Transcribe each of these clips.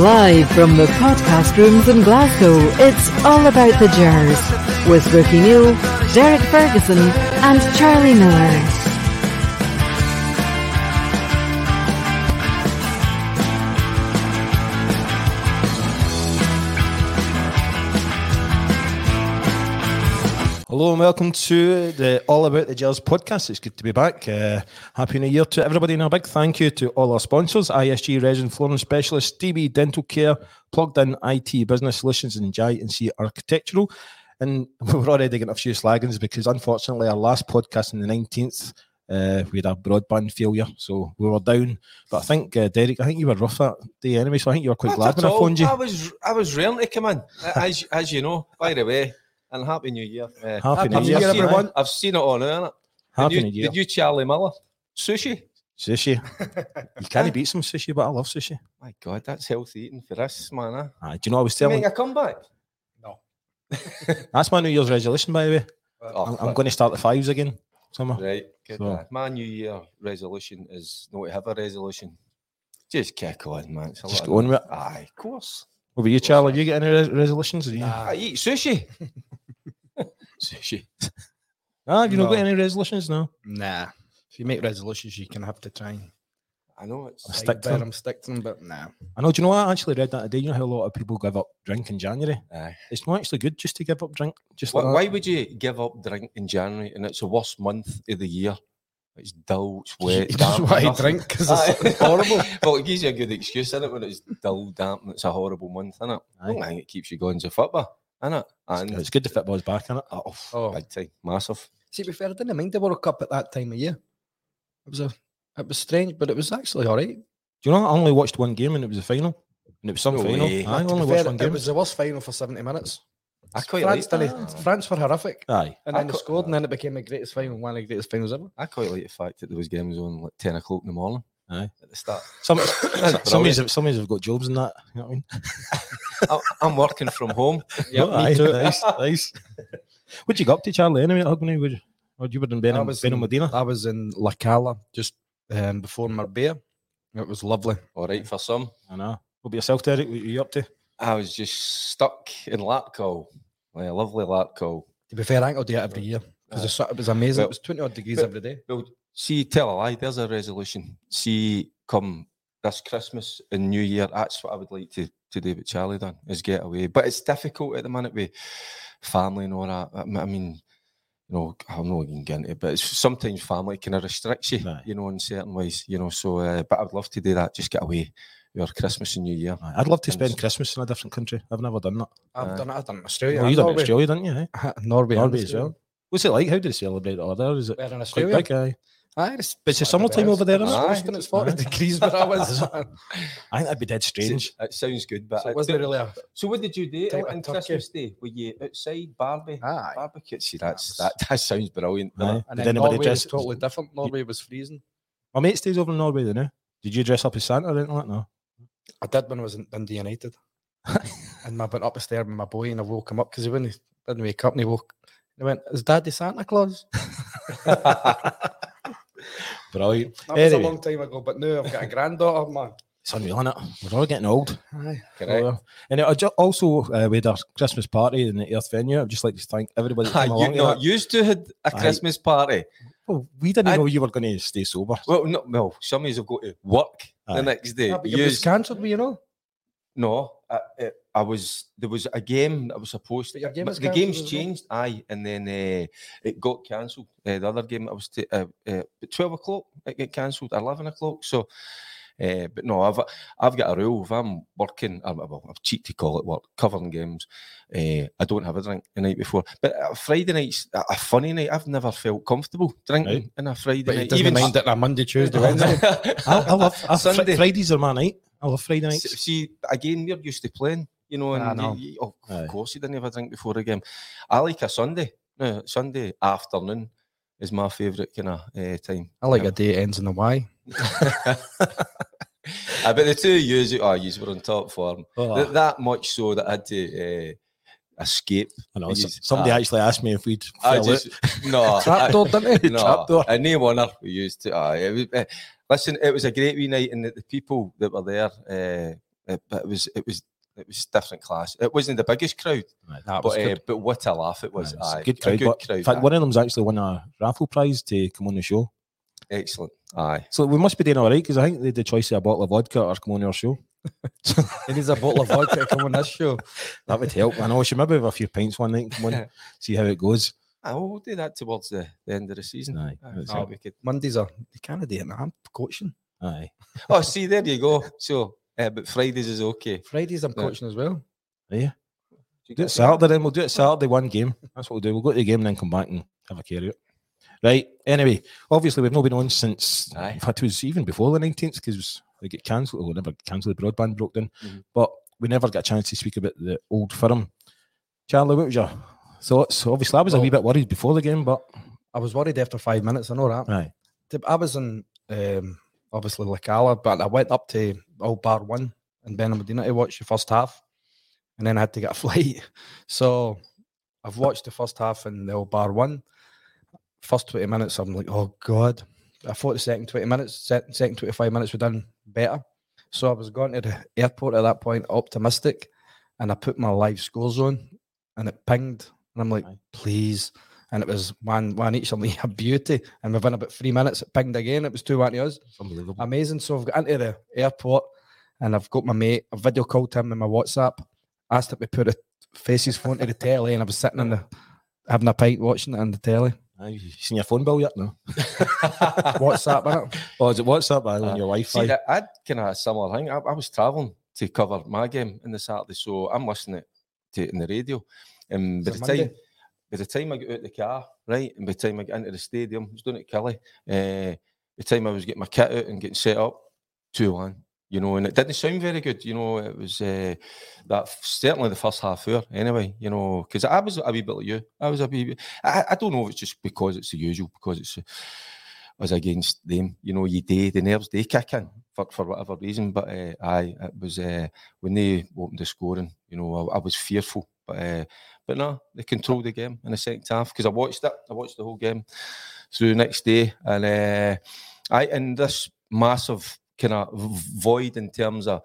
Live from the podcast rooms in Glasgow, it's all about the Gers with Ricki Neill, Derek Ferguson, and Charlie Miller. Hello and welcome to the All About the Gers podcast. It's good to be back. Uh, Happy New Year to everybody and a big thank you to all our sponsors ISG Resin Flooring Specialist, DB Dental Care, Plugdin IT Business Solutions, and J&C Architectural. And we're already getting a few slaggings because unfortunately our last podcast on the 19th, uh, we had a broadband failure. So we were down. But I think, uh, Derek, I think you were rough that day anyway. So I think you were quite glad Not when at I phoned you. I was I was raring to come in, as as you know. By the way, and happy New Year. Uh, Happy New I've Year, seen- everyone. I've seen it all now. innit? Happy did New you, Year. Did you, Charlie Miller? Sushi. Sushi. you can't beat some sushi, but I love sushi. My God, that's healthy eating for this man. Eh? Aye, do you know what I was You telling? make a comeback. No. that's my New Year's resolution, by the way. Oh, I'm, I'm going to start the fives again. Summer. Right, good. So- man. My New Year resolution is not to have a resolution. Just kick on, man. It's Just lot go on with it. Aye, of course. What about you, Charlie? Have you got any res- resolutions? Have you? I eat sushi. sushi. Ah, have you not got any resolutions? No. Nah. If you make resolutions, you can have to try and I know it's. Stick stick to to them. them, stick to them, but nah. I know. Do you know what? I actually read that today. You know how a lot of people give up drink in January? Aye. It's not actually good just to give up drink. Just Why, like why that. would you give up drink in January and it's the worst month of the year? It's dull, it's wet, You damp. just want to drink because it's horrible. well, it gives you a good excuse, in it when it's dull, damp, and it's a horrible month, innit? I Aye. don't think it keeps you going to football, innit? And It's good to football's back in it. oh, Oh. big time, massive. See, to be fair, I didn't mind the World Cup at that time of year. It was a, it was strange, but it was actually all right. Do you know? I only watched one game and it was a final. And it was some No final. way. I To be only fair, watched one it was the worst final for 70 minutes. I quite France, like didn't? Ah. France were horrific. Aye. And I then they scored, and then it became the greatest final, one of the greatest finals ever. I quite like the fact that there was games on like ten o'clock in the morning. Aye. At the start. Some, some, brilliant. have, some have got jobs in that. You know what I mean? I- I'm working from home. Yeah, Oh, aye, me too. Nice, nice. What'd you go up to, Charlie? Anyway, Hogmanay? Would you, or you were in I Benham, was in- Medina? I was in La Cala just um, before Marbella. It was lovely. All right for some. I know. What about yourself, Derek? What were you up to? I was just stuck in Lapco. Like a lovely Lapco. To be fair, I think I'll do it every year because it was amazing. Well- it was 20 odd degrees well- every day. Well, see, tell a lie. There's a resolution. See, come this Christmas and New Year, that's what I would like to to do with Charlie. Done is get away, but it's difficult at the minute with family and all that. I mean, you know, I'm not going to get into it, but it's, sometimes family kind of restricts you, Aye. you know, in certain ways, you know. So, uh, but I'd love to do that. Just get away your Christmas and New Year. Aye, I'd love to spend s- Christmas in a different country. I've never done that. I've Aye. done it. I've done it in Australia. Well, you done it in Australia, didn't you? eh? Norway, Norway as well. What's it like? How do they celebrate it over there? Is it Better in quite Australia. big? Aye. Aye, it's, But it's the summertime over there, isn't It's it? It's 40 Aye. degrees where I was. Ah, I think that'd be dead strange. It eh, sounds good, but so it it wasn't really a... So, what did you do Type on of. Christmas Day? Were you outside Barbie? Aye. Ah, barbecue. See, that's that. That sounds brilliant. doesn't Aye. And Did then anybody Norway dress? was totally different. Norway was freezing. My mate stays over in Norway, though. No? Did you dress up as Santa or anything like that? No. I did when I was in Dundee United. and I went up the stairs with my boy and I woke him up because he wouldn't, didn't wake up and he woke. He went, Is Daddy Santa Claus? Brilliant. That was Anyway. a long time ago, but now I've got a granddaughter, man. It's unreal, innit? We're all getting old. Aye. Correct. And I ju- also, uh, we had our Christmas party in the Earth venue. I'd just like to thank everybody that came you, along. to no, used to had a Aye. Christmas party. Well, we didn't I- know you were going to stay sober. Well, no, well, some of us have got to work Aye. the next day. Yeah, but it was cancelled, you know. No, I, I, I was. There was a game that was supposed to. your game the game's as well? changed, aye, and then uh, it got cancelled. Uh, the other game that was t- uh, at twelve o'clock. It got cancelled. Eleven o'clock. So, uh, but no, I've I've got a rule. If I'm working, uh, well, I've cheat to call it work, covering games. Uh, I don't have a drink the night before. But uh, Friday night's a funny night. I've never felt comfortable drinking Right. in a Friday But night. didn't mind it on a Monday, Tuesday, Wednesday. I, I love I, Sunday. Fridays are my night. I love Friday S- nights. See, again, we're used to playing, you know, and I you- know. you- of Aye. course you didn't have a drink before a game. I like a Sunday. No, Sunday afternoon is my favourite kind of uh, time. I like Yeah. a day ends in a Y. I bet the two of yous, oh, yous were on top form. Oh, Th- that much so that I had to uh, escape. I know, Yous- somebody aye. actually asked me if we'd I fell just no I- Trapdoor, didn't he? no, Trapdoor. and no wonder we used to. aye, it was, uh, listen, it was a great wee night, and the, the people that were there, uh, it, it was it was it was different class. It wasn't the biggest crowd, That was but uh, but what a laugh it was! Aye, it's a aye, good crowd. but in fact, aye. one of them's actually won a raffle prize to come on the show. excellent. Aye, So we must be doing all right because I think they had the choice of a bottle of vodka or come on our show. He needs a bottle of vodka to come on this show. That would help. I know we should maybe have a few pints one night come on, see how it goes. I will do that towards the, the end of the season. Aye, Aye, that's aye, it. we could. Mondays are you can't do it. now. I'm coaching. Aye. Oh, see, there you go. So, uh, but Fridays is okay. Fridays I'm coaching as well. Yeah. You Do it Saturday then. We'll do it Saturday, one game. That's what we'll do. We'll go to the game and then come back and have a carry out. Right. Anyway, obviously we've not been on since Aye. in fact it was even before the 19th because we get cancelled. We never cancelled the broadband broke down. Mhm. But we never got a chance to speak about the old firm. Charlie, what was your thoughts? Obviously I was a wee bit worried before the game, but I was worried after five minutes. I know that. Th- I was in um, obviously La Cala, but I went up to Old Bar One in Benalmadena to watch the first half, and then I had to get a flight. So I've watched the first half in the Old Bar One. First twenty minutes, I'm like, oh god. I thought the second twenty minutes, se- second twenty five minutes were done better. So I was going to the airport at that point, optimistic, and I put my live scores on, and it pinged, and I'm like, Aye. please. And it was one one each. I'm like, a beauty. And within about three minutes, it pinged again. It was two one to us. Unbelievable. Amazing. So I've got into the airport and I've got my mate, I video called him in my WhatsApp, asked him to put a faces phone to the telly, and I was sitting in the having a pint watching it on the telly. Aye, you seen your phone bill yet? No. WhatsApp, innit? Oh, is it WhatsApp aye, on Uh, your Wi-Fi? See, I, I'd kind of a similar thing. I, I was travelling to cover my game in the Saturday, so I'm listening to it in the radio. And by the time, by the time I got out the car, right, and by the time I got into the stadium, I was doing it at Kelly. Uh, the time I was getting my kit out and getting set up, two one. You know, and it didn't sound very good. You know, it was uh, that certainly the first half hour. Anyway, you know, because I was a wee bit like you. I was a wee. Bit, I, I don't know if it's just because it's the usual, because it's uh, us against them. You know, you day the nerves they kick in for, for whatever reason. But uh, aye, it was uh, when they opened the scoring. You know, I, I was fearful, but uh, but no, they controlled the game in the second half because I watched it. I watched the whole game through the next day, and uh, I in this massive kind of void in terms of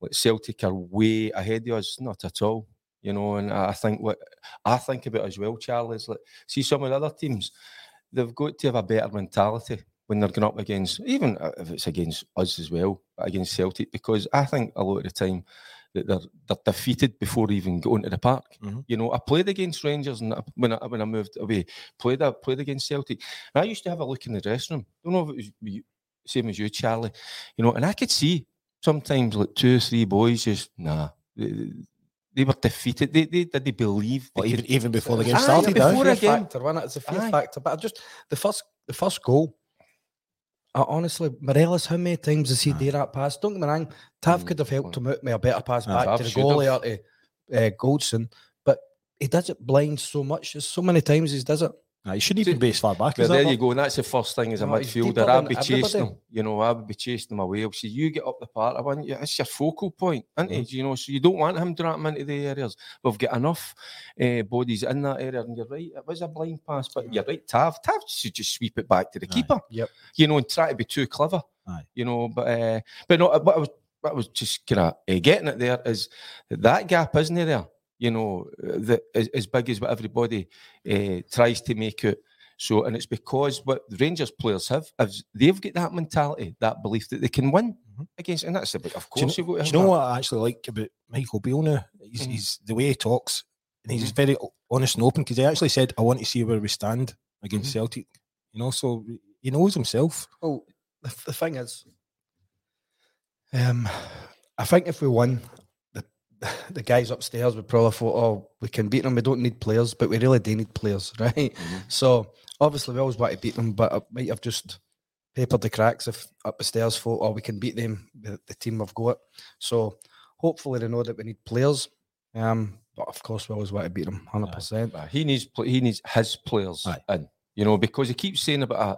like Celtic are way ahead of us, not at all. You know, and I think what I think about as well, Charlie, is like see some of the other teams, they've got to have a better mentality when they're going up against, even if it's against us as well, against Celtic, because I think a lot of the time that they're they're defeated before even going to the park. Mhm. You know, I played against Rangers and I- when I, when I moved away, played I played against Celtic. And I used to have a look in the dressing room. Don't know if it was same as you, Charlie. You know, and I could see sometimes like two or three boys just nah. They, they were defeated. They they did they believe Well, they even could- even before the game Aye, started, before aye. a fear game. factor, wasn't it? It's a fear Aye. factor. But I just the first the first goal. I honestly, Morelos, how many times has he did that pass? Don't get me wrong, Tav Mm, could have helped him out with a better pass back to the goalie have. or to uh, Goldson, but he does it blind so much. There's so many times he does it. Aye, he shouldn't even be as far back But as there you go, and that's the first thing as a No, he's midfielder. I'd than be chasing everybody. him. You know, I would be chasing him away. See, you get up the part, I want you. It's your focal point, isn't it? You know, so you don't want him dropping into the areas. We've got enough uh, bodies in that area, and you're right. It was a blind pass, but you're right. Tav, Tav should just sweep it back to the Aye. keeper. Yep. You know, and try to be too clever. Aye. You know, but uh, but no, what I was what I was just kind of uh, getting it there is that gap, isn't there? You know, uh, that is as big as what everybody uh, tries to make it. So, and it's because what the Rangers players have, is they've got that mentality, that belief that they can win. Mhm. against, and that's the bit. Of Do you, course, you've got do to you know what I actually like about Michael Beale now? He's, Mhm. he's the way he talks, and he's Mhm. very honest and open because he actually said, "I want to see where we stand against Mhm. Celtic." You know, so he knows himself. Well, the, the thing is, um, I think if we won, the guys upstairs would probably thought, "Oh, we can beat them. We don't need players, but we really do need players, right?" Mhm. So obviously, we always want to beat them, but it might have just papered the cracks if up the stairs thought, "Oh, we can beat them. The, the team we've got." So hopefully, they know that we need players. Um, but of course, we always want to beat them, hundred percent. He needs he needs his players Aye. in, you know, because he keeps saying about uh,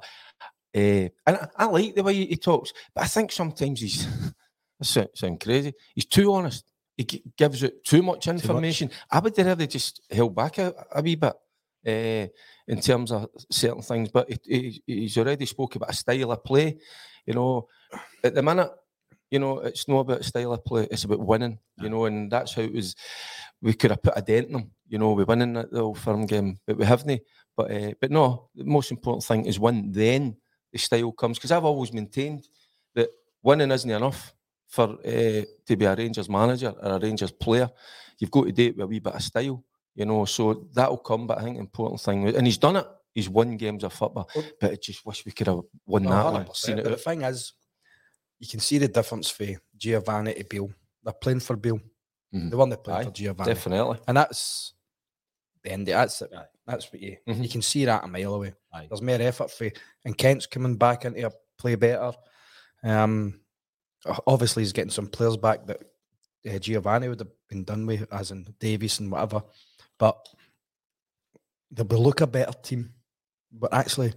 uh, and I, I like the way he, talks, but I think sometimes he's that sound crazy. He's too honest. He gi- gives it too much information. I would rather just held back a, a wee bit uh, in terms of certain things, but he, he, he's already spoke about a style of play. You know, at the minute, you know, it's not about style of play; it's about winning. You know, and that's how it was. We could have put a dent in them, you know, we're winning the old firm game, but we haven't. But uh, but no, the most important thing is win. Then the style comes because I've always maintained that winning isn't enough for uh, to be a Rangers manager or a Rangers player. You've got to do it with a wee bit of style, you know. So that'll come. But I think the important thing, and he's done it. He's won games of football, Well- but I just wish we could have won No, that one. Seen it but the thing is, you can see the difference for Giovanni to Beale. They're playing for Beale. Mhm. They weren't playing Aye, for Giovanni. Definitely. And that's the end. That's it. That's what you Mhm. you can see that a mile away. Aye. There's more effort for and Kent's coming back into a play better. Um, obviously he's getting some players back that uh, Giovanni would have been done with, as in Davies and whatever. But they'll look a better team. But actually,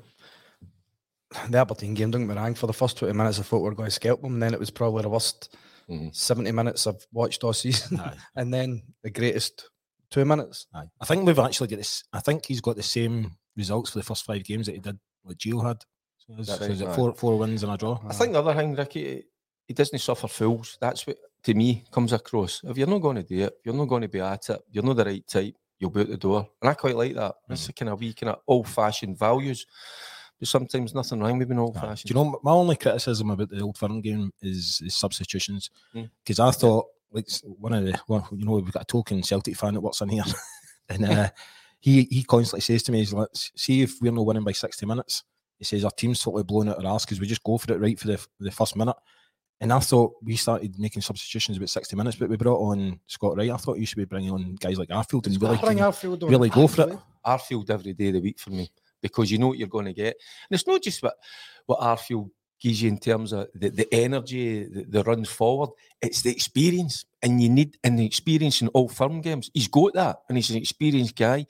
the Aberdeen game, don't get me wrong, for the first 20 minutes, I thought we were going to scalp them. And Then it was probably the worst Mhm. 70 minutes I've watched all season. And then the greatest two minutes. Aye. I think we've actually got this. I think he's got the same results for the first five games that he did, like Gio had. So is, That's so is right, it four four wins and a draw? I think the other thing, Ricky, he doesn't suffer fools. That's what to me comes across. If you're not going to do it, you're not going to be at it. You're not the right type. You'll be out the door, and I quite like that. It's the kind of wee kind of old-fashioned values. But sometimes nothing wrong with being old-fashioned. Do you know my only criticism about the old firm game is, is substitutions Mm. because I thought like one of the well, you know we've got a token Celtic fan that works in here, and uh, he he constantly says to me, "He's let's see if we're not winning by sixty minutes." He says our team's totally blown out our ass because we just go for it right for the the first minute. And I thought we started making substitutions about sixty minutes, but we brought on Scott Wright. I thought you should be bringing on guys like Arfield and really, Bring Arfield on. really go for it. Arfield every day of the week for me because you know what you're going to get. And it's not just what, what Arfield gives you in terms of the, the energy, the, the runs forward, it's the experience. And you need and the experience in all firm games. He's got that and he's an experienced guy.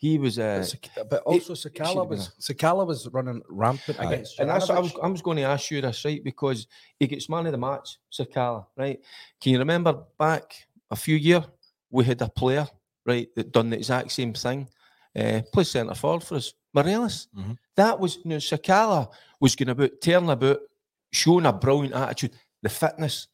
He was uh, But but also Sakala was Sakala was running rampant against. and that's what I was. I was going to ask you this, right? Because he gets man of the match, Sakala, right? Can you remember back a few years, we had a player, right, that done the exact same thing, uh, play centre forward for us, Morelos. Mhm. That was, you know, Sakala was going about, turning about, showing a brilliant attitude, the fitness.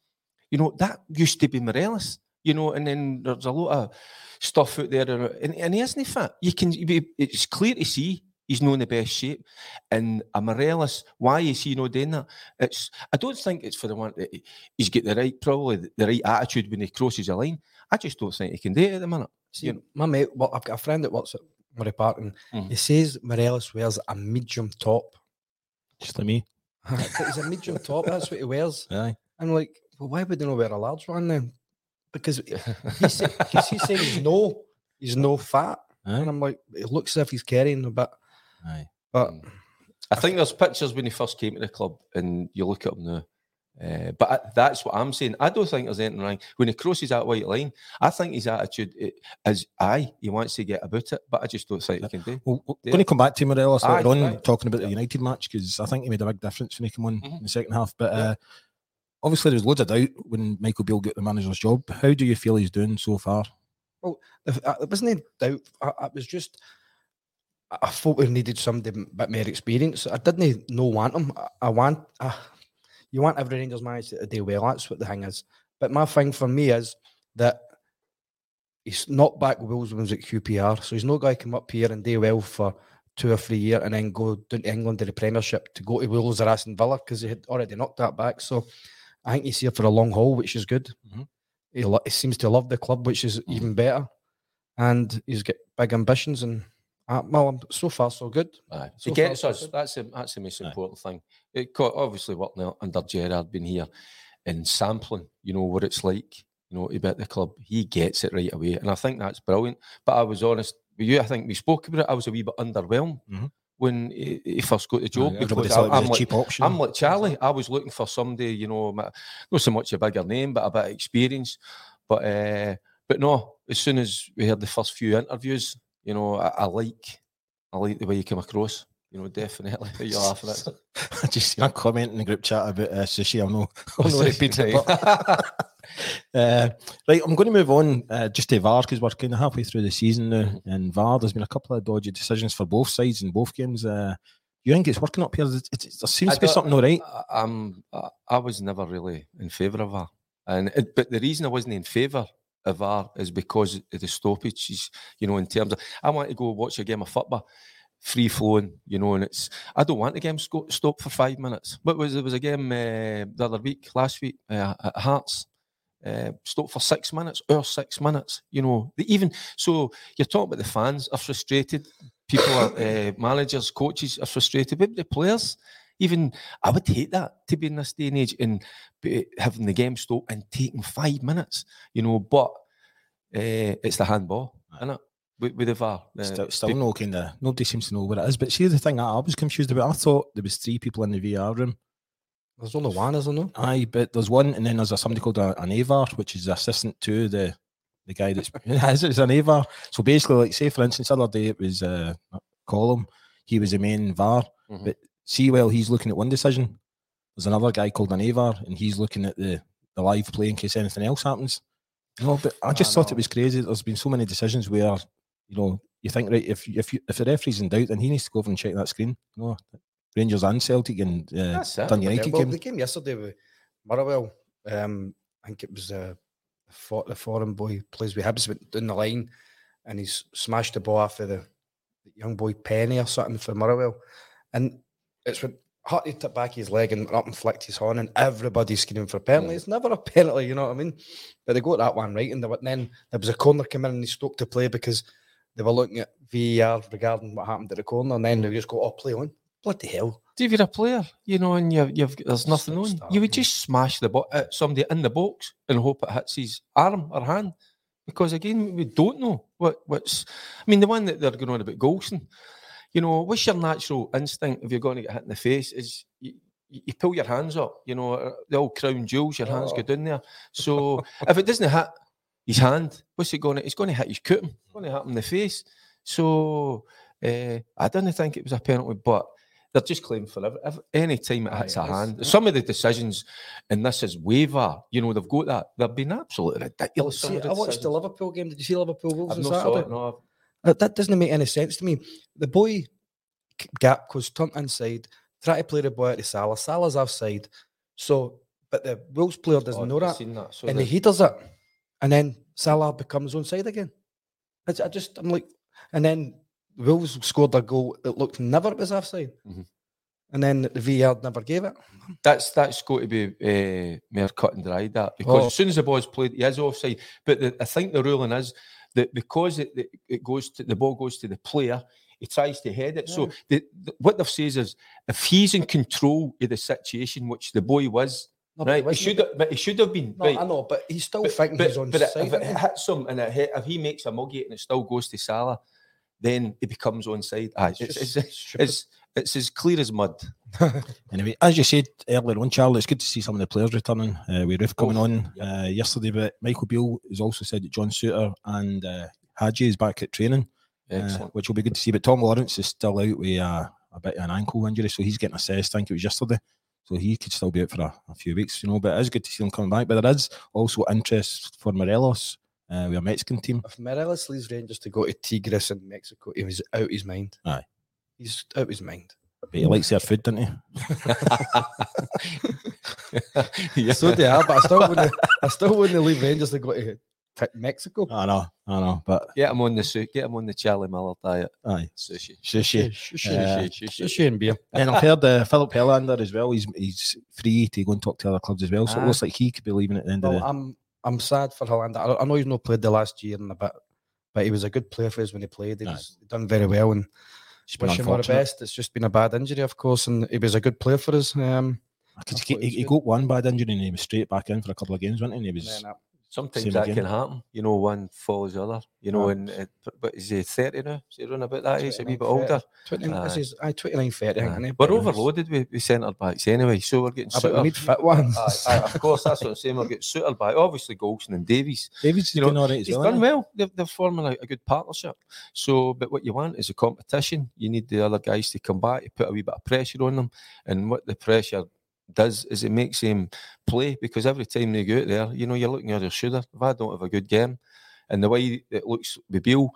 You know, that used to be Morelos, you know, and then there's a lot of stuff out there, and, and he isn't fit. You can, it's clear to see he's not in the best shape. And a Morelos, why is he not doing that? It's I don't think it's for the one that he- he's got the right, probably the, the right attitude when he crosses the line. I just don't think he can do it at the minute. See, you- know? my mate, well, I've got a friend that works at Murray Park, and Mhm. he says Morelos wears a medium top. just like me. He's a medium top. That's what he wears. Aye. I'm like, well, why would they not wear a large one then? Because he's, say- 'cause he's saying he's no, he's no fat, and I'm like, it looks as if he's carrying a bit, Aye. but Mm. I think there's pictures when he first came to the club, and you look at him now. Uh, but I, that's what I'm saying. I don't think there's anything wrong when he crosses that white line. I think his attitude i- is, aye, he wants to get about it, but I just don't think he can do. Well, we're going to come back to Morelos Aye, later on, right. talking about the United match because I think he made a big difference when he came on Mhm. in the second half. But Yeah. uh, obviously, there's loads of doubt when Michael Beale got the manager's job. How do you feel he's doing so far? if- uh, there wasn't any doubt. I, I was just, I- I thought we needed somebody a bit more experience. I didn't know want him. I, I want, uh, you want every Rangers manager to do well. That's what the thing is. But my thing for me is that he's not back Wills when he was at QPR, so he's no guy come up here and do well for two or three years and then go down to England to the Premiership to go to Wolves or Aston Villa because he had already knocked that back. So I think he's here for a long haul, which is good. Mhm. He, lo- he seems to love the club, which is even better. And he's got big ambitions. And uh, well, um, so far so good. Aye. So far, gets so us. good. That's the, that's the most Aye. important thing. It got, obviously working under Gerrard, been here and sampling, you know, what it's like, you know, about the club. He gets it right away. And I think that's brilliant. But I was honest with you, I think we spoke about it. I was a wee bit underwhelmed Mhm. When he, he first got the job. Everybody because thought I, am a like, cheap option. I'm like Charlie. I was looking for somebody, you know, not so much a bigger name, but a bit of experience. But uh, but no, as soon as we heard the first few interviews, you know, I, I like I like the way you come across. You know, definitely. You're laughing at. I just seen a comment in the group chat about uh, sushi. I'm no, Oh, I'm not sorry, repeating it, right. but- Uh, right, I'm going to move on uh, just to VAR because we're kind of halfway through the season now. And VAR, there's been a couple of dodgy decisions for both sides in both games. Uh, you think it's working up here? It, it, there seems I to be something all right. I- I'm I, was never really in favour of VAR, and it, but the reason I wasn't in favour of VAR is because of the stoppages. You know, in terms of I want to go watch a game of football, free flowing. You know, and it's I don't want the game stop for five minutes. But was there was a game uh, the other week, last week uh, at Hearts. Uh, for six minutes or six minutes. You know, the, even so, you're talking about the fans are frustrated. People are uh, managers, coaches are frustrated, but the players even I would hate that to be in this day and age and having the game stop and taking five minutes, you know. But uh, it's the handball, isn't it? With, with the VAR, uh, Still, still no kind of nobody seems to know what it is. But see, the thing I was confused about, I thought there was three people in the VAR room. There's only one, isn't there? Aye, but there's one, and then there's a, somebody called a, an AVAR, which is assistant to the the guy that's it's an AVAR. So basically, like say for instance, the other day it was uh, Collum, he was the main VAR, Mhm. but see well, he's looking at one decision, there's another guy called an AVAR, and he's looking at the the live play in case anything else happens. No, but I just I thought know. it was crazy. There's been so many decisions where you know you think right if if you, if the referee's in doubt, then he needs to go over and check that screen. No, Rangers and Celtic and uh, it. Dun United well, game. the game yesterday with Motherwell, um, I think it was uh, the, for, the foreign boy plays with Hibs went down the line and he's smashed the ball after the, the young boy Penny or something for Motherwell. And it's when Hartley took back his leg and up and flicked his horn and everybody's screaming for a penalty. It's never a penalty, you know what I mean? But they got that one right. And, then there was a corner come in and he stopped to play because they were looking at VAR regarding what happened at the corner. And then they just go, oh, play on. Bloody hell. if you're a player, you know, and you've, you've there's nothing on, you would just smash the bo- at somebody in the box and hope it hits his arm or hand. Because again, we don't know what what's. I mean, the one that they're going on about Goldson, you know, what's your natural instinct if you're going to get hit in the face? Is you, you pull your hands up, you know, uh, the old crown jewels, your hands go Oh. down there. So if it doesn't hit his hand, what's it going to? It's going to hit his cutum. It's going to hit him in the face. So uh, I didn't think it was a penalty, but they're just claiming for every, every, any time it hits a hand. Some of the decisions, and this is waiver, you know, they've got that. They've been absolutely ridiculous. See, I watched the. Liverpool game. Did you see Liverpool Wolves on Saturday? it, no. Uh, that doesn't make any sense to me. The boy gap goes turned inside, try to play the ball out to Salah. Salah's offside. So, but the Wolves player doesn't I've know that, that. So and the- he does it, and then Salah becomes onside again. I just, I'm like, and then Wolves scored a goal that looked never was offside, Mhm. and then the VAR never gave it. that's that's got to be uh, more cut and dried that because Oh. as soon as the ball's played, he is offside. But the, I think the ruling is that because it, it, goes to the ball goes to the player, he tries to head it. So the, the, what they've says is if he's in control of the situation, which the boy was, No, right, he should have, but he should have been No, right. I know, but he's still But, thinking but, he's onside. but if it he? hits him and it hit, if he makes a muggy and it still goes to Salah, then it becomes onside. Aye, it's, just it's, it's, it's as clear as mud. Anyway, as you said earlier on, Charlie, it's good to see some of the players returning. Uh, with Roofe coming Oh, on uh, yesterday, but Michael Beale has also said that John Souttar and uh, Hagi is back at training, uh, which will be good to see. But Tom Lawrence is still out with uh, a bit of an ankle injury, so he's getting assessed. I think it was yesterday, so he could still be out for a, a few weeks, you know. But it is good to see him coming back. But there is also interest for Morelos uh, with a Mexican team. If Morelos leaves Rangers to go to Tigres in Mexico, he was out his mind. Aye. He's out his mind. But he likes their food, doesn't he? yeah. So they are, but I still wouldn't. I still wouldn't leave Rangers to go to Mexico. I know, I know, but Get him on the suit. Get him on the Charlie Miller diet. aye, Sushi. sushi. Sushi, sushi sushi, and beer. And I've heard uh, Filip Helander as well. He's he's free to go and talk to other clubs as well. So it Ah. looks like he could be leaving at the end Well, of the. I'm I'm sad for Helander. I, I know he's not played the last year and a bit, but he was a good player for us when he played. He's done very well and wish him all the best. It's just been a bad injury, of course, and he was a good player for us. Um, he, he, he got one bad injury and he was straight back in for a couple of games, wasn't he? And he was Sometimes Same that again. can happen. You know, one follows the other. You know, and it, but is he thirty now? Is he running about that age? A wee 29, bit older. 20, Aye. this is 29 30, I think, Aye. isn't? We're But- overloaded with, with centre backs anyway, so we're getting Ah, but we need fit ones. Aye, aye, of course, that's what I'm saying. We're getting suited by obviously Goldson and Davies. Davies, You know, doing all right as He's well. done well. They're, they're forming a, a good partnership. So, but what you want is a competition. You need the other guys to come back. You put a wee bit of pressure on them, and what the pressure does is it makes him play because every time they go out there, you know, you're looking at your shoulder. If I don't have a good game, and the way it looks with Beale,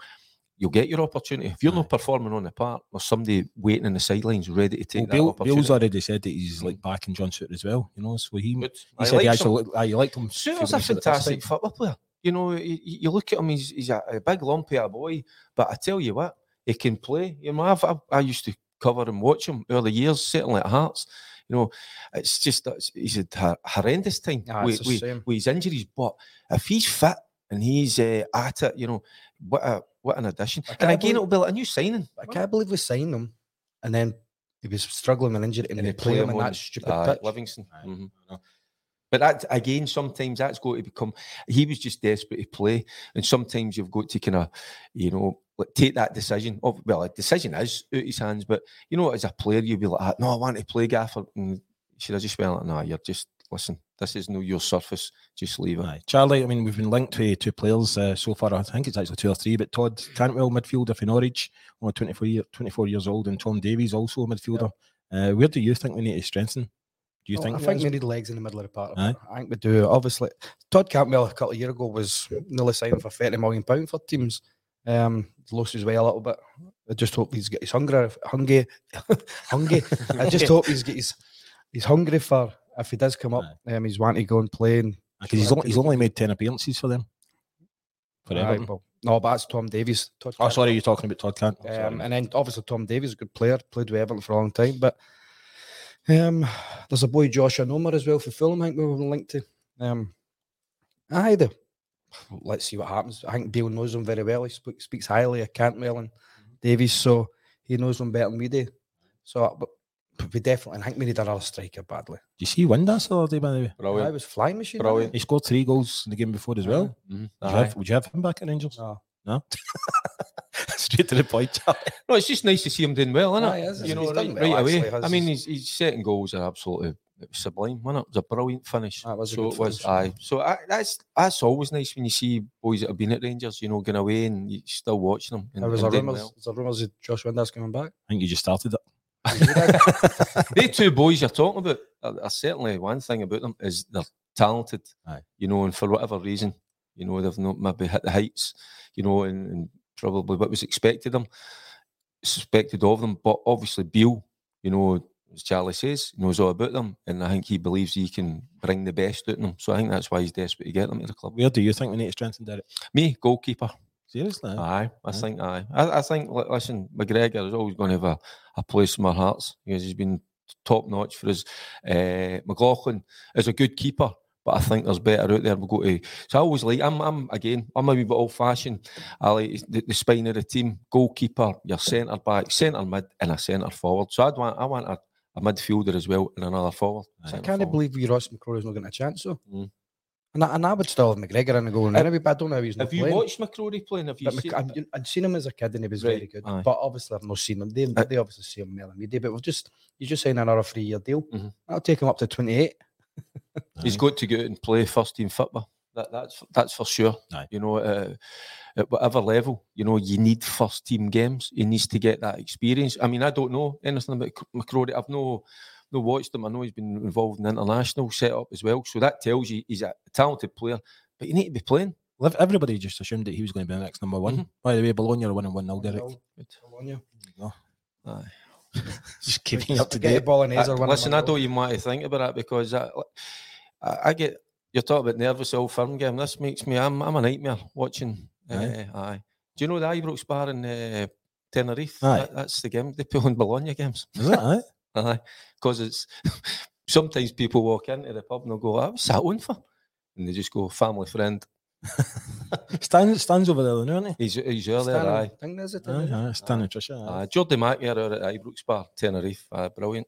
you'll get your opportunity. If you're not performing on the park, there's somebody waiting in the sidelines ready to take Well, that opportunity. Beale's already said that he's like mm. backing John Souttar as well. You know, so he, he I said like he actually looked, aye, you liked him. Souttar's a he said it first fantastic football player. You know, you, you look at him; he's, he's a, a big lumpy a boy, but I tell you what, he can play. You know, I've, I've, I used to cover and watch him early years, certainly at Hearts. You know, it's just that he's a horrendous time Ah, with, with, with his injuries. But if he's fit and he's uh, at it, you know, what a what an addition. And again, believe- it'll be like a new signing. I can't believe we signed him, and then he was struggling with injury, and, And they play him him in that stupid Aye, pitch. Livingston. Mhm. I. But that again, sometimes that's going to become. He was just desperate to play, and sometimes you've got to kind of, you know, like take that decision. Of well, a decision is out his hands, but you know, as a player, you'd be like, "Ah, "No, I want to play Gaffer." And should I just be like, "No, you're just listen. This is no your surface. Just leave it." Aye. Charlie, I mean, we've been linked to two players uh, so far. I think it's actually two or three, but Todd Cantwell, midfielder for Norwich, only 24, year, 24 years old, and Tom Davies, also a midfielder. Uh, where do you think we need to strengthen? Do you Well, think? I think we need legs in the middle of the park. Aye. I think we do. Obviously, Todd Cantwell a couple of years ago was nearly signing for thirty million pound for teams. Um, he's lost his way a little bit. I just hope he's got his hunger, hungry, hungry. I just hope he's got his he's hungry for if he does come up. Um, he's wanting to go and play. And Because he's, only, he's only made 10 appearances for them. For Aye, well, no, but that's Tom Davies. Todd Oh, sorry, you're talking about Todd Cant. oh. Um, and then obviously Tom Davies, is a good player, played with Everton for a long time. But um, there's a boy Joshua Onomah as well for Fulham. I think we were linked to. Um, aye, the, let's see what happens. I think Beale knows him very well. He sp- speaks highly of Cantwell and Davies, so he knows him better than we do. So, but, but we definitely, I think we need another striker badly. Do you see Windass the other day, by the way? I was flying machine. Brilliant. He scored three goals in the game before as well. Mhm. Would you, have, would you have him back at Rangers? No. No. Straight to the point, Charlie. No, it's just nice to see him doing well, isn't Aye, it? he is. You He's know, done right, well, right away. actually, has I mean, his- his, his setting goals are absolutely it was sublime, wasn't it? It was a brilliant finish. That was a so good it was. finish, Aye. So I, that's that's always nice when you see boys that have been at Rangers, you know, going away and you still watching them. And, There was and a doing rumours. well. There's a rumours of Josh Windass coming back. I think you just started it. they two boys you're talking about are, are certainly one thing about them is they're talented. Aye. You know, and for whatever reason, you know, they've not maybe hit the heights, you know, and, and probably what was expected them, suspected of them. But obviously, Beale, you know, as Charlie says, knows all about them, and I think he believes he can bring the best out of them. So I think that's why he's desperate to get them to the club. Where do you think we need to strengthen Derek? Me, goalkeeper. Seriously? Aye, I Aye. think aye. I, I think listen, McGregor is always going to have a, a place in my hearts because he's been top notch for us. Uh, McLaughlin is a good keeper, but I think there's better out there. We'll go to. So I always like. I'm. I'm again. I'm a wee bit old fashioned. I like the, the spine of the team: goalkeeper, your centre back, centre mid, and a centre forward. So I'd want. I want a, a midfielder as well and another forward. I centre can't forward. believe Ross McCrorie's not getting a chance, though. Mm. And, I, and I would still have McGregor in the goal Have- anyway, but I don't know how he's not Have you playing. watched McCrorie playing? Have you But seen? Mc- I'd, I'd seen him as a kid and he was Right, very good. aye. But obviously, I've not seen him. They, Uh, they obviously see him more than we. But we've just you just signed another three year deal. Mhm. I'll take him up to 28. He's got to go out and play first team football. That, that's that's for sure. Aye. You know, uh, at whatever level, you know, you need first team games. He needs to get that experience. I mean, I don't know anything about C- McCrorie. I've no no watched him. I know he's been involved in international setup as well. So that tells you he's a talented player. But you need to be playing. Well, Everybody just assumed that he was going to be the next number one. Mhm. By the way, Bologna are winning 1 0, Derek. Bologna. Aye. Just keeping up to Get date. Bolognese I- one listen, I don't even want to think about that because I, I, I get you're talking about nervous old firm game. This makes me. I'm. I'm a nightmare watching. Aye. Uh, aye. Do you know the Ibrox bar in uh, Tenerife? Aye. That- that's the game they play on Bologna games. Is that right? Aye, because it's sometimes people walk into the pub and they'll go, "I was that one for," and they just go, "Family friend." Stan, Stan's over there, now, isn't he? He's he's earlier. Stan, Aye, I think there's a Aye, aye, Stan and Tricia. aye. aye. Jordy Mackey are at Ibrox bar, Tenerife. Aye, brilliant.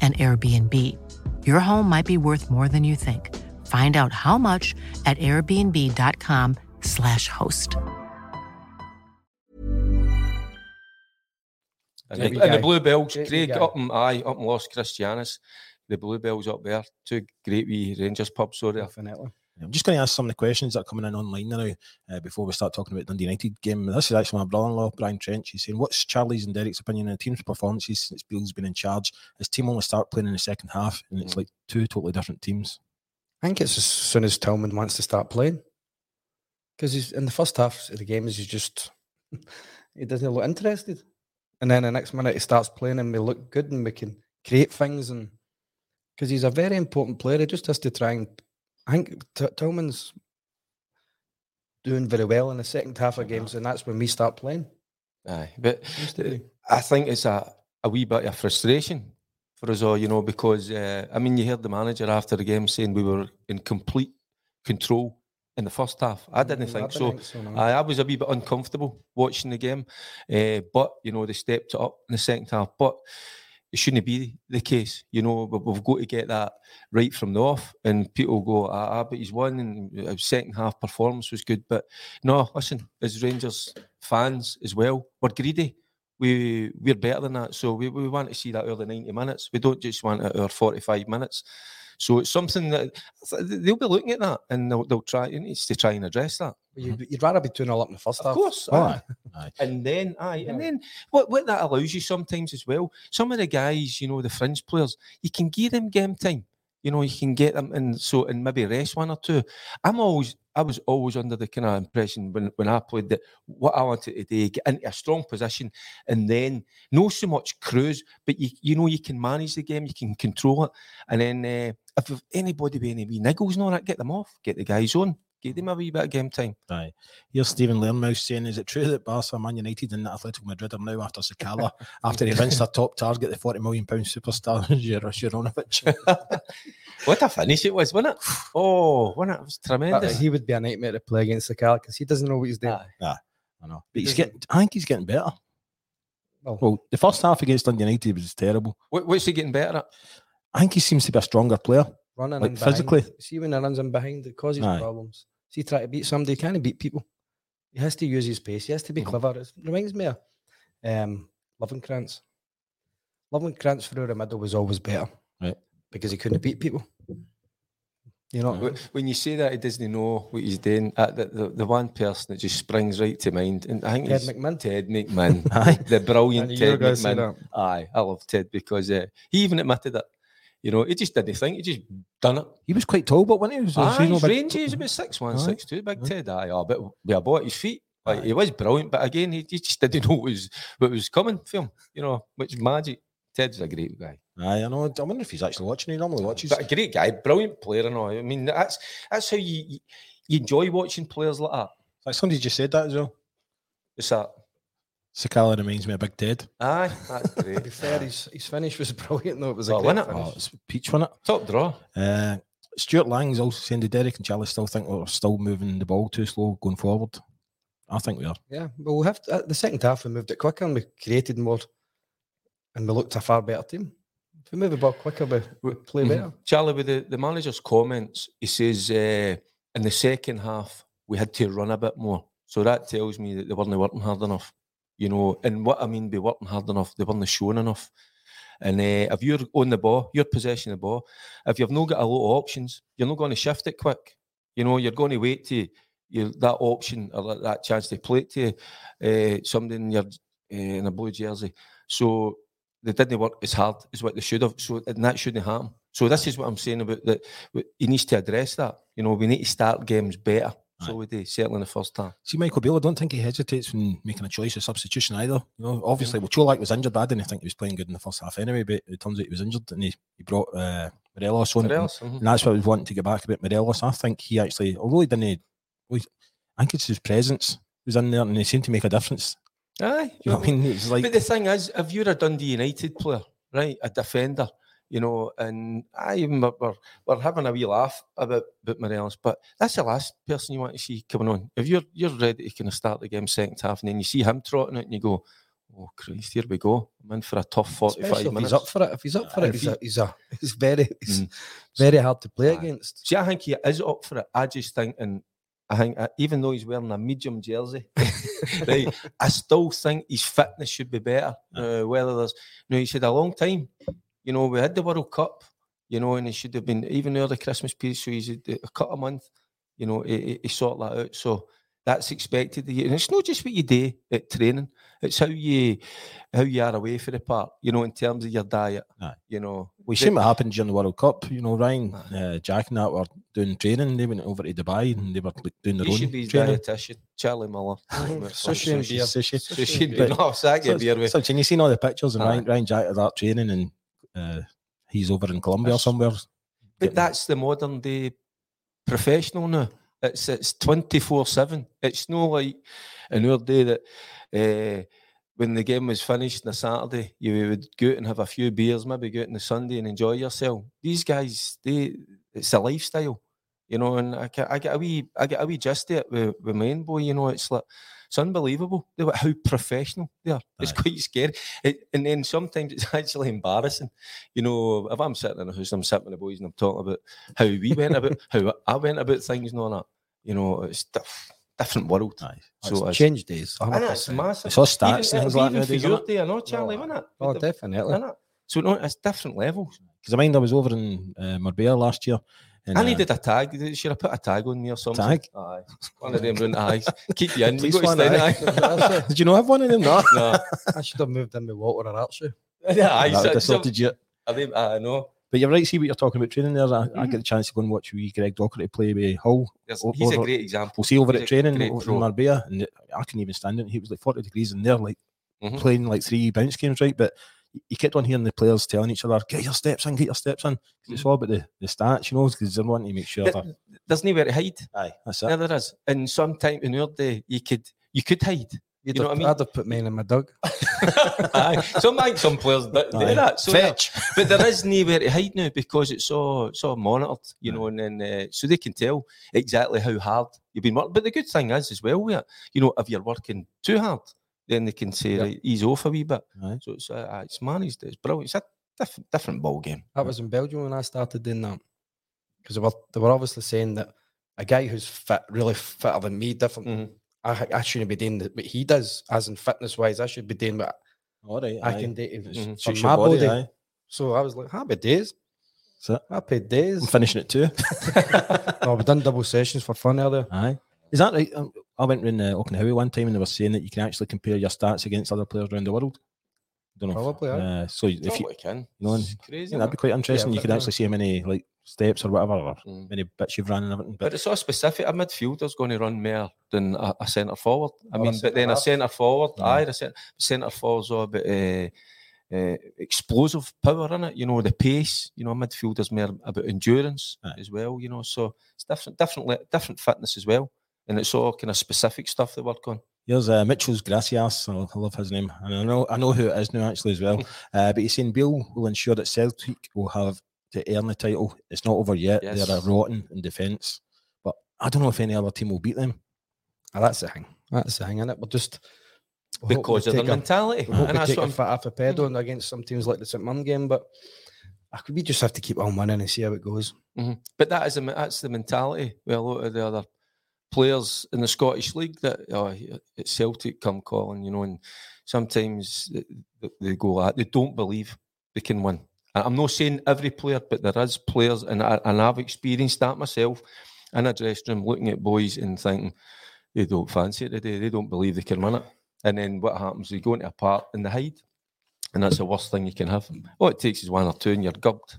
an Airbnb. Your home might be worth more than you think. Find out how much at airbnb.com/slash host. And, Great the, and the. Bluebells, Great Craig guy. up in aye up in Los Cristianos. The Bluebells up there, two great wee Rangers pubs. Sorry, Definitely. I'm just going to ask some of the questions that are coming in online now uh, before we start talking about Dundee United game. This is actually my brother-in-law, Brian Trench. He's saying, "What's Charlie's and Derek's opinion on the team's performances since Beale's been in charge? His team only start playing in the second half, and it's like two totally different teams." I think it's as soon as Tillman wants to start playing. Because he's in the first half of the game, he's just he doesn't look interested. And then the next minute he starts playing and we look good and we can create things and because he's a very important player, he just has to try and I think T- Tillman's doing very well in the second half of games, and that's when we start playing. aye. But Seems to be. I think it's a, a wee bit of frustration for us all, you know, because uh, I mean, you heard the manager after the game saying we were in complete control in the first half. I didn't Mm, think didn't so. think no. I, I was a wee bit uncomfortable watching the game, uh, but you know they stepped it up in the second half. But it shouldn't be the case, you know. But we've got to get that right from the off, and people go, "Ah, ah but he's won." And his second half performance was good, but no, listen, as Rangers fans as well, we're greedy. We we're better than that, so we, we want to see that early ninety minutes. We don't just want it our forty five minutes. So it's something that they'll be looking at that, and they'll, they'll try. It needs to try and address that. You'd, you'd rather be 2 0 up in the first Of half. Of course, aye. Aye. And then, aye, Yeah. and then what, what that allows you sometimes as well, some of the guys, you know, the fringe players, you can give them game time. You know, you can get them and so and maybe rest one or two. I'm always, I was always under the kind of impression when, when I played that what I wanted to do, get into a strong position and then not so much cruise, but you you know you can manage the game, you can control it, and then uh, if anybody with any wee niggles and all that, get them off, get the guys on, give them a wee bit of game time. Aye. Here's Stephen Learnmouse saying, "Is it true that Barca, Man United, and Atletico Madrid are now after Sakala after he rinsed their top target, the forty million pound superstar Juranovic?" What a finish it was, wasn't it? Oh, wasn't it? It was But tremendous. he would be a nightmare to play against the car because he doesn't know what he's doing. Aye. I know, but he's getting. I think he's getting better. Well, Well, the first half against Dundee United was terrible. What, what's he getting better at? I think he seems to be a stronger player. Running like in behind. physically. See when he runs in behind, it causes Aye. problems. See, try to beat somebody, he can't beat people. He has to use his pace. He has to be Mhm. clever. It reminds me of um, Lovenkrands. Lovenkrands through the middle was always better, Right. Because he couldn't beat people. You know, Wh- When you say that he doesn't know what he's doing, uh, the, the, the one person that just springs right to mind, and I think Ted he's McMinn. Ted McMinn, Aye. the brilliant I knew you were Ted gonna McMinn. Aye, I love Ted because uh, he even admitted it. You know, he just didn't thing. he just done it. He was quite tall, but when he was, Aye, you know, he's big- about six one, six two, big Aye. Ted. Aye, oh, but a ball at his feet. Like, he was brilliant, but again, he, he just didn't know what was what was coming for him. You know, which magic. Ted's a great guy. Aye, I know. I wonder if he's actually watching. He normally watches. But a great guy, brilliant player, and all. I mean, that's that's how you you, you enjoy watching players like that. Like somebody just said that as well. It's that Sakala reminds me of Big Ted. Aye, that's To great. be fair, his, his finish was brilliant though. It was a Well, great wasn't it? finish. Oh, it's peach on it. Top draw. Uh, Stuart Lang's also saying the Derek and Charlie still think we're still moving the ball too slow going forward. I think we are. Yeah, but we have to, at the second half we moved it quicker and we created more, and we looked a far better team. If we move the ball quicker, we, we play Mhm. better. Charlie, with the, the manager's comments, he says uh, in the second half we had to run a bit more. So that tells me that they weren't working hard enough. You know, and what I mean by working hard enough, they weren't showing enough. And uh, if you're on the ball, you're possessing the ball. If you've not got a lot of options, you're not going to shift it quick. You know, you're going to wait to you that option or that, chance to play to uh, somebody in your uh, in a blue jersey. So they didn't work as hard as what they should have. So and that shouldn't happen. So this is what I'm saying about that. He needs to address that. You know, we need to start games better. So we do certainly in the first half. See, Michael Beale, I don't think he hesitates when making a choice of substitution either. You know, obviously, well, Colak was injured. I didn't think he was playing good in the first half anyway, but it turns out he was injured and he, he brought uh, Morelos on. and- Morelos, mhm. And that's what I was wanting to get back about Morelos. I think he actually, although he didn't, well, I think it's his presence was in there and he seemed to make a difference. Aye, You know what I mean? It's like, but the thing is, if you're a Dundee United player, right, a defender, you know, and I we're, we're, we're having a wee laugh about, about Morelos, but that's the last person you want to see coming on. If you're you're ready to kind of start the game second half, and then you see him trotting out, and you go, "Oh Christ, here we go! I'm in for a tough 45 Especially if he's up for it. If he's up for Aye, it, he's a, he's a he's very he's Mm. very hard to play Aye. against. See, I think he is up for it. I just think, and I think uh, even though he's wearing a medium jersey, right, I still think his fitness should be better. Uh, whether there's, you know, he said a long time. You know, we had the World Cup. You know, and it should have been even early Christmas period. So he's a, a cut a month. You know, he, he, he sort that out. So that's expected. And it's not just what you do at training; it's how you how you are away for the part. You know, in terms of your diet. Aye. You know, we the- seen what happened during the World Cup. You know, Ryan, uh, Jack and that were doing training. They went over to Dubai and they were like, doing their You own should be training. dietitian, Charlie Miller. Sushi. Sushi. Sushi and But- beer. No, sake So, beer with. so, and you seen all the pictures and Aye. Ryan, Ryan Jack at that training and uh, he's over in Colombia That's- somewhere. But that's the modern day professional now. It's it's twenty four seven. It's no like in our day that uh, when the game was finished on a Saturday, you would go out and have a few beers, maybe go out on a Sunday and enjoy yourself. These guys, they it's a lifestyle, you know. And I, ca- I get a wee, I get a wee gist it with, with my own boy. You know, it's like it's unbelievable they, how professional they are. It's Aye. quite scary. It, and then sometimes it's actually embarrassing. You know, if I'm sitting in a house, and I'm sitting with the boys and I'm talking about how we went about, how I went about things and all that. You know, it's diff- different world. Aye. So it's it's, changed days. and it's 100%. massive. It's all stats and things like that even your isn't day, I know, Charlie, Oh, wasn't it? Oh, definitely. innit? So no, it's different levels. Because I mind I was over in uh, Marbella last year. And, I uh, needed a tag. Should I put a tag on me or something? Tag? Aye. One of them round eyes. Keep you in. You Please one, stay in, aye. aye. Did you know have one of them? No. No. I should have moved in with Walter or Archie. Yeah, aye. That would so- have sorted you. I think- I know. But you're right, see what you're talking about training there. I, I Mhm. get a chance to go and watch wee Greg Docherty play with Hull. There's- O- He's a great example. We'll see over He's at training great over in Marbella, and I couldn't even stand it. He was like 40 degrees in there, like Mhm. playing like three bounce games, right? But you kept on hearing the players telling each other, "Get your steps in, get your steps in." 'Cause It's all about the, the stats, you know, because they're wanting to make sure Th- that. There's nowhere to hide. Aye, that's it. Yeah, there is. And sometime in your day, you could you could hide. You'd You know have, what I mean? I'd have put mine in my dog. Aye. Some like some players do, do that. So Fetch. but there is nowhere to hide now because it's all it's all monitored, you know, and then uh, so they can tell exactly how hard you've been working. But the good thing is as well, with it, you know, if you're working too hard, then they can say Yeah. right, ease off a wee bit. Aye. So it's uh, it's managed. It's brilliant. It's a different different ball game. That was in Belgium when I started doing that. Because they were, they were obviously saying that a guy who's fit, really fitter than me, different, Mhm. I, I shouldn't be doing what he does, as in fitness wise. I should be doing what All right, I aye. can do Mhm. for my body, body. So I was like, happy days. So Happy days. I'm finishing it too. no, we've done double sessions for fun earlier. Aye. Is that right? Um, I went round uh, Okinawa one time and they were saying that you can actually compare your stats against other players around the world. Don't know. Probably, aye. Uh, so if you, can. you know, It's crazy. think that'd be quite interesting. you could actually see how many like steps or whatever, or Mm. many bits you've run and everything. But But it's all specific. A midfielder's going to run more than a, a centre forward. I Or mean, but then a centre-half. forward, Yeah. aye, the centre, centre forward's all about uh, uh, explosive power in it. You know, the pace. You know, a midfielder's more about endurance Aye. as well. You know, so it's different, different, different fitness as well, and it's all kind of specific stuff they work on. Here's uh, Mitchell's Gracias. I I love his name, and I know I know who it is now actually as well. Uh, but he's saying Beale will ensure that Celtic will have to earn the title. It's not over yet. Yes. They're a rotten in defence, but I don't know if any other team will beat them. Ah, that's the thing. That's the thing, innit? We're just we hope because of their a- mentality. Hope And that's take what a I'm fit off a pedo against some teams like the St Mirren game, but I could we just have to keep on winning and see how it goes. Mhm. But that is a, that's the mentality with a lot of the other players in the Scottish League that oh, at Celtic come calling, you know, and sometimes th- th- they go like they don't believe they can win. I'm not saying every player, but there is players, and, I, and I've experienced that myself in a dressing room, looking at boys and thinking they don't fancy it today, they don't believe they can win it. And then what happens? They go into a part and they hide. And that's the worst thing you can have. All it takes is one or two and you're gubbed.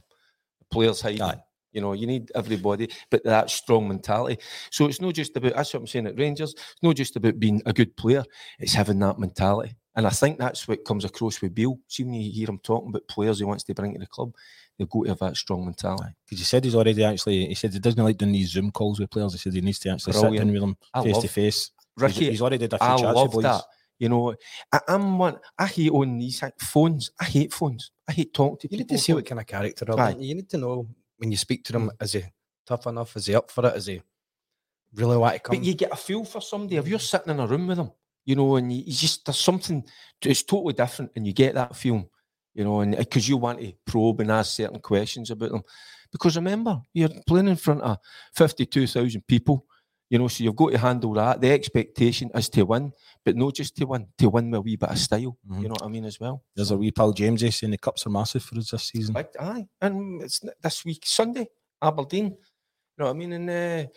Players hide. Aye. You know, you need everybody, but that strong mentality. So it's not just about, that's what I'm saying at Rangers, it's not just about being a good player, it's having that mentality. And I think that's what comes across with Beale. See, when you hear him talking about players he wants to bring to the club, they've got to have that strong mentality. Because he said he's already actually. He said he doesn't like doing these Zoom calls with players. He said he needs to actually sit Brilliant. down with them I face love- to face. He's- Ricky, he's already did a few I chats love boys. that. You know, I, I'm one, I hate on these phones. I hate phones. I hate talking to You need people. to see what kind of character they're You need to know when you speak to them, mm. is he tough enough? Is he up for it? Is he really want to come? But you get a feel for somebody if you're mm. sitting in a room with them, you know, and you, you just there's something it's totally different, and you get that feel, you know, and uh, because you want to probe and ask certain questions about them. Because remember, you're playing in front of fifty-two thousand people, you know, so you've got to handle that. The expectation is to win, but not just to win, to win with a wee bit of style. Mhm. You know what I mean as well. There's a wee pal Jamesy saying the cups are massive for us this season. Big, aye, and it's this week Sunday, Aberdeen. You know what I mean? And uh,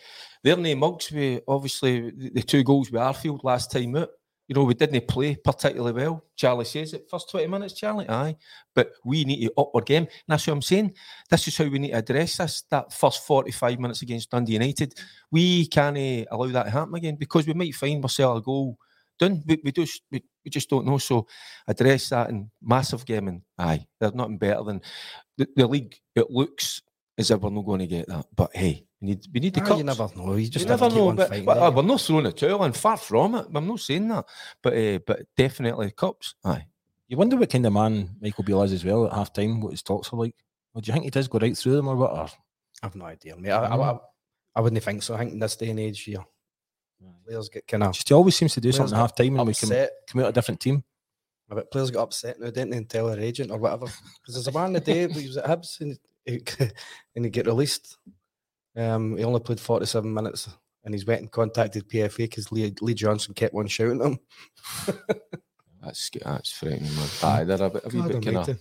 their name mugs we obviously the, the two goals with Arfield last time out. You know, we didn't play particularly well. Charlie says it first 20 minutes, Charlie. Aye. But we need to up our game. And that's what I'm saying. This is how we need to address this. That first 45 minutes against Dundee United. We can't allow that to happen again because we might find ourselves a goal done. We, we, just, we, we just don't know. So address that in massive game. And aye, there's nothing better than the, the league. It looks as if we're not going to get that. But hey, we need, we need the Ah, cups. you never know. You just you to never keep know, on but, fighting, but, don't uh, we're not throwing a towel in, far from it. I'm not saying that, but uh, but definitely cups. Aye, You wonder what kind of man Michael Beale is as well at half time, what his talks are like. Or do you think he does go right through them or what? Or I've no idea, mate. I, I, I, I wouldn't think so. I think in this day and age, yeah, players get kind of just he always seems to do something at got half time and we come, upset. come out a different team. But players got upset now, didn't they, and tell their agent or whatever. Because there's a man in the day he was at Hibs and he, and he get released. Um, he only played 47 minutes and he's went and contacted PFA because Lee, Lee Johnson kept on shouting at him. that's sc- that's frightening, man. Aye, they're a bit, a wee bit kind of.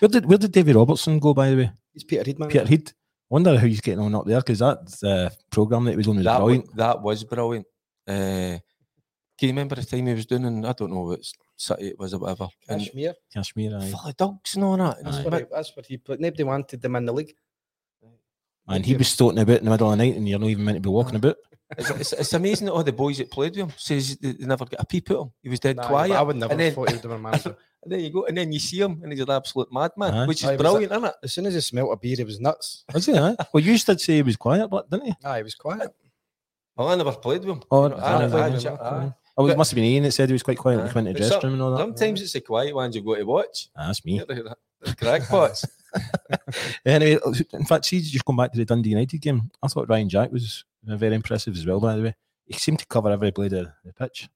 Where did where did David Robertson go by the way? He's Peterhead, man. Peterhead. Wonder how he's getting on up there because that uh, program that he was on was That, brilliant. wa- that was brilliant. Uh, can you remember the time he was doing? In, I don't know what city it was or whatever. And Kashmir. Kashmir, aye. full of dogs and all that. That's what, he, bit- that's what he put. Nobody wanted them in the league. And he was stoating about in the middle of the night, and you're not even meant to be walking about. It's, it's, it's amazing that all the boys that played with him says they, they never got a peep at him. He was dead Nah, quiet. I would never and then, have thought he would have been a manager. and there you go. And then you see him, and he's an absolute madman, Aye. which is was that- brilliant, isn't it? As soon as he smelt a beer, he was nuts. Was he? Aye? Well, you did say he was quiet, but didn't he? Ah, he was quiet. Well, I never played with him. Oh, You know, I aye, never aye, played aye, with him. aye. Aye. Oh, it must have been Ian that said he was quite quiet when he went to the dressing room and all that. Sometimes it's the quiet ones you go to watch. Ah, that's me. The crackpots. Anyway, in fact, see, just going back to the Dundee United game, I thought Ryan Jack was uh, very impressive as well. By the way, he seemed to cover every blade of the pitch.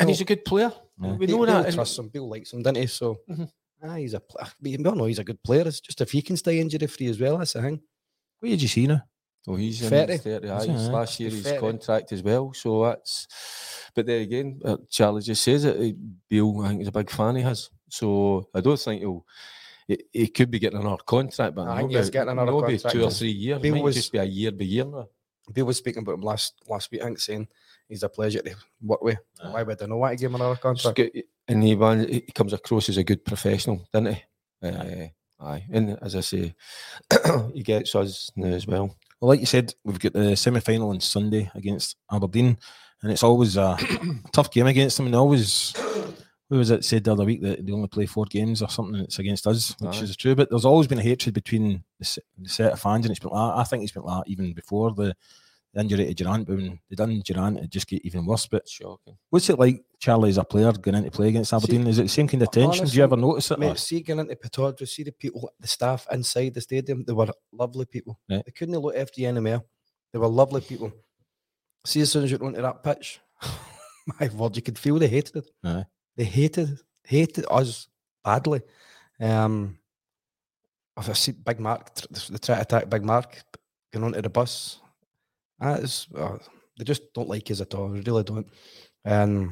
and he's a good player. Yeah. We know Beale that. and- trusts him. Beale likes him, doesn't he? So, Mhm. ah, he's a. pl- We all know he's a good player. It's just if he can stay injury free as well, that's the thing. What did you see now? Oh, he's in 30. 30. Aye, Is he's last year his contract as well. So that's. But there again, uh, Charlie just says it. uh, Beale, I think, is a big fan he has. So I don't think he'll. He, he could be getting another contract, but I think he's getting another no be contract. two or three years. Beale It might was- just be a year by year now. Beale was speaking about him last last week, I think, saying he's a pleasure to work with. Why would I know why to give him another contract? get- and he, wan- he comes across as a good professional, doesn't he? Uh, aye, and as I say, he gets us now as well. Well, like you said, we've got the semi final on Sunday against Aberdeen, and it's always a tough game against them. And always, who was it said the other week that they only play four games or something? It's against us, which Aye. is true. But there's always been a hatred between the, set of fans, and it's been like, I think it's been like that even before the the injury to Durrant, but when they done Durrant, it just get even worse. But Shocking. what's it like, Charlie, as a player going in to play against Aberdeen? Is it the same kind of tension? Do you ever notice it? or- Mate, see going into Pittodrie, see the people, the staff inside the stadium, they were lovely people. Right. They couldn't look after you anymore. They were lovely people. See, as soon as you went onto that pitch, my word, you could feel the hatred. Aye. They hated, hated us badly. Um, if I see Big Mark, they try to attack Big Mark going onto the bus. It's, uh, they just don't like us at all. They really don't. And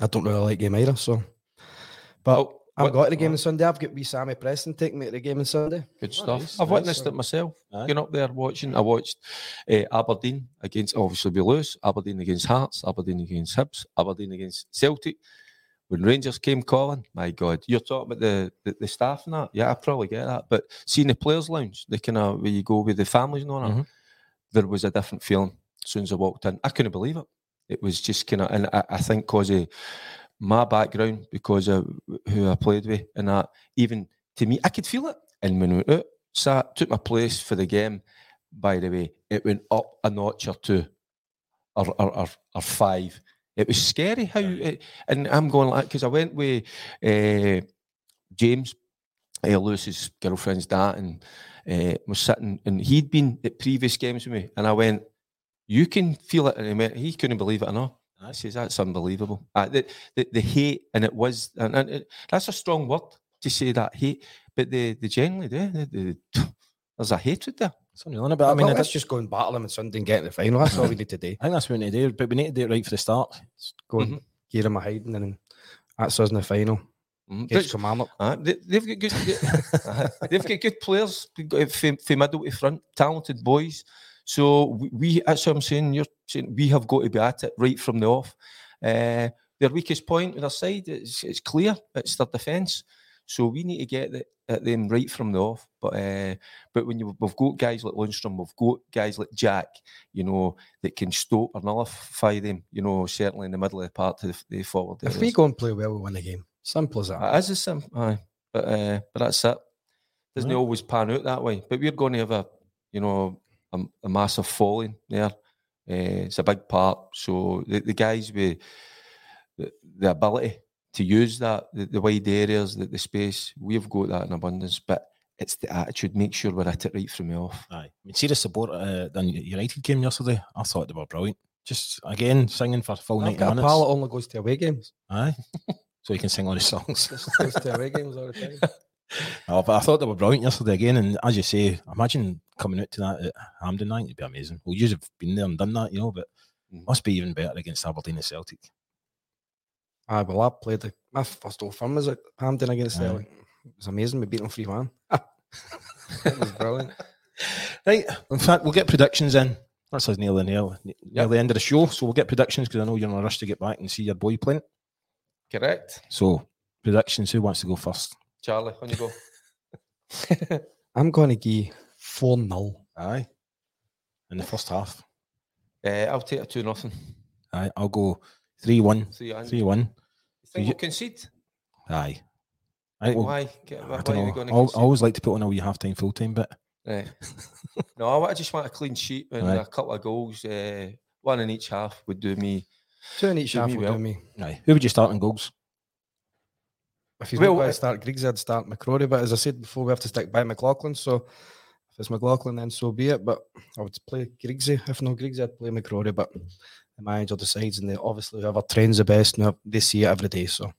I don't really like him either. So, but Oh, I've what- got to the game on Sunday. I've got wee Sammy Preston taking me to the game on Sunday. Good stuff. nice, I've nice. witnessed it myself. Aye. Getting up there watching. I watched uh, Aberdeen against obviously we lose. Aberdeen against Hearts. Aberdeen against Hibs. Aberdeen against Celtic. When Rangers came calling, my God, you're talking about the, the, the staff and that. Yeah, I probably get that. But seeing the players' lounge, the kind of where you go with the families and all that, Mhm. there was a different feeling as soon as I walked in. I couldn't believe it. It was just kind of, and I, I think because of my background, because of who I played with, and that, even to me, I could feel it. And when we out, sat, took my place for the game, by the way, it went up a notch or two or, or, or, or five. It was scary how, it, and I'm going like, because I went with uh, James, uh, Lewis's girlfriend's dad, and uh, was sitting, and he'd been at previous games with me, and I went, You can feel it. And he, went, he couldn't believe it or not. I says, That's unbelievable. Uh, the, the, the hate, and it was, and, and it, that's a strong word to say that hate, but they, they generally do. They, they, there's a hatred there. It's unreal, innit? but I mean, I, let's just go and battle them on Sunday and get in the final. That's all we need to do. I think that's what we need to do, but we need to do it right for the start. Go and gear them a hiding and then that's us in the final. Mhm. Against But- Kilmarnock. Uh, they, they've got good, good uh, they've got good players they've got from, from middle to front, talented boys. So we, we that's what I'm saying. You're saying we have got to be at it right from the off. Uh, their weakest point with their side it's, it's clear. It's their defence. So we need to get the, at them right from the off. But uh, but when you, we've got guys like Lundstram, we've got guys like Jack, you know, that can stop or nullify them. You know, certainly in the middle of the part to the, the forward. If areas. we go and play well, we win the game. Simple as that. It is a sim, aye. But uh, but that's it. Doesn't Right. always pan out that way. But we're going to have a you know a, a massive falling there. Uh, it's a big part. So the, the guys with the, the ability to use that, the, the wide areas, the, the space, we've got that in abundance. But it's the attitude. Make sure we're at it right from the off. Aye. I mean, see the support uh, the United game yesterday. I thought they were brilliant. Just again singing for full I've ninety a minutes. pal that only goes to away games. Aye, so you can sing all the songs. Just goes to away games all the time. oh, but I thought they were brilliant yesterday again. And as you say, imagine coming out to that at Hampden night. It'd be amazing. Well, you've been there and done that, you know, but Mm. must be even better against Aberdeen and Celtic. Aye, well, I played the, my first old firm was at Hampden against Aye. Celtic. It was amazing. We beat them 3 1. it was brilliant. Right. In fact, we'll get predictions in. That's us nearly near, near the end of the show. So we'll get predictions because I know you're in a rush to get back and see your boy playing. Correct, So predictions. Who wants to go first? Charlie. On you go. I'm going to give 4 0. Aye. In the first half. uh, I'll take a two nothing. Aye. I'll go three one. Three one. You think you- we'll concede? Aye. I, think we'll- Why? Get- I Why don't know. going to I always like to put on a wee half time, full time bit. Right. no, I just want a clean sheet and Right. a couple of goals. Uh, one in each half would do me. Two in each half me will well. do me. Aye. Who would you start in goals? If he's Well, not going uh, to start Griggs, I'd start McCrorie. But as I said before, we have to stick by McLaughlin. So if it's McLaughlin, then so be it. But I would play Griggsy. If not Griggsy, I'd play McCrorie. But the manager decides, and they obviously whoever trains the best, now they see it every day. So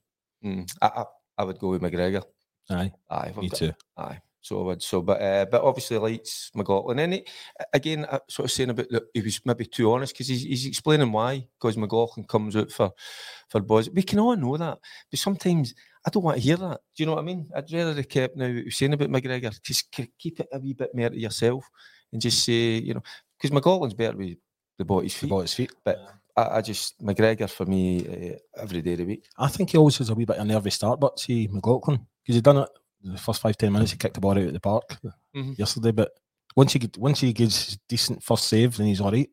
Mm, I, I, I would go with McGregor. Aye. Aye, Me got- too. Aye, so I would. So, but uh, but obviously likes McLaughlin. And he, again, I sort of saying about that he was maybe too honest because he's, he's explaining why. Because McLaughlin comes out for for boys. We can all know that, but sometimes I don't want to hear that. Do you know what I mean? I'd rather have kept now what you're saying about McGregor. Just keep it a wee bit more to yourself and just say, you know, because McLaughlin's better with the ball at his feet. ball at his feet. But I, I just McGregor for me uh, every day of the week. I think he always has a wee bit of a nervy start, but see McLaughlin because he done it the first five ten minutes. He kicked the ball out of the park Mhm. yesterday, but once he get, once he gets decent first save, then he's all right.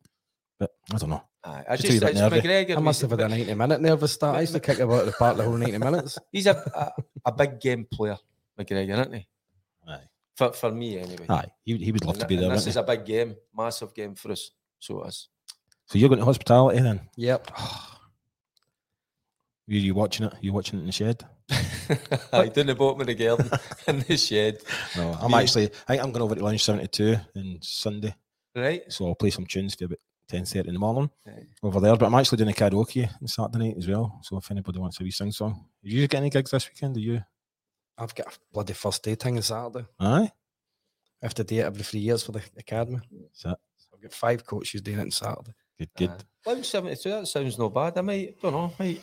But I don't know. Aye, I Just just it's. McGregor. I must with- have had a 90 minute nervous start. I used to kick about the part the whole 90 minutes. He's a, a, a big game player, McGregor, isn't he? Aye, For, for me, anyway. aye. He, he would love And to be there. this wouldn't is a big game, massive game for us. So it is. So you're going to hospitality eh, then? Yep. Were you watching it? You watching it in the shed? I didn't bought me the garden in the shed. No, I'm Me- actually. I think I'm going over to Lounge seventy two on Sunday, Right. so I'll play some tunes for about ten thirty in the morning Right. over there. But I'm actually doing a karaoke on Saturday night as well. So if anybody wants a wee sing song, did you get any gigs this weekend? Do you? I've got a bloody first day thing on Saturday. Aye. I have to do it every three years for the academy. So I've got five coaches doing it on Saturday. Good, good. Uh, Lounge 72, that sounds no bad. I might, don't know, might.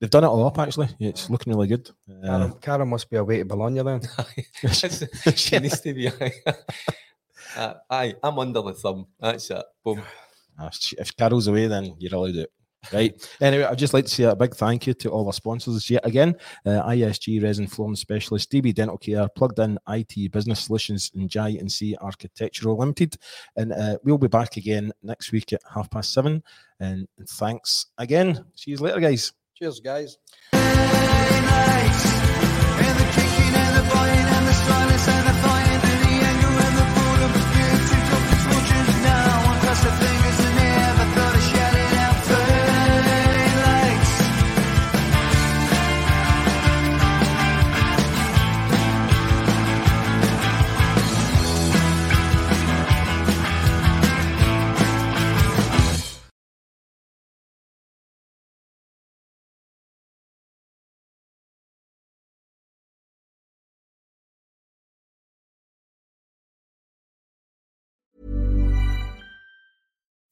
They've done it all up actually. It's looking really good. Uh, Karen, Karen must be away to Bologna then. She needs to be. uh, aye, I'm under the thumb. That's it. Boom. Uh, if Carol's away, then you're allowed it. Right. anyway, I'd just like to say a big thank you to all our sponsors yet again uh, ISG Resin Flooring Specialist, DB Dental Care, Plugdin IT Business Solutions, and J&C Architectural Limited. And uh, we'll be back again next week at half past seven. And thanks again. See you later, guys. Cheers, guys.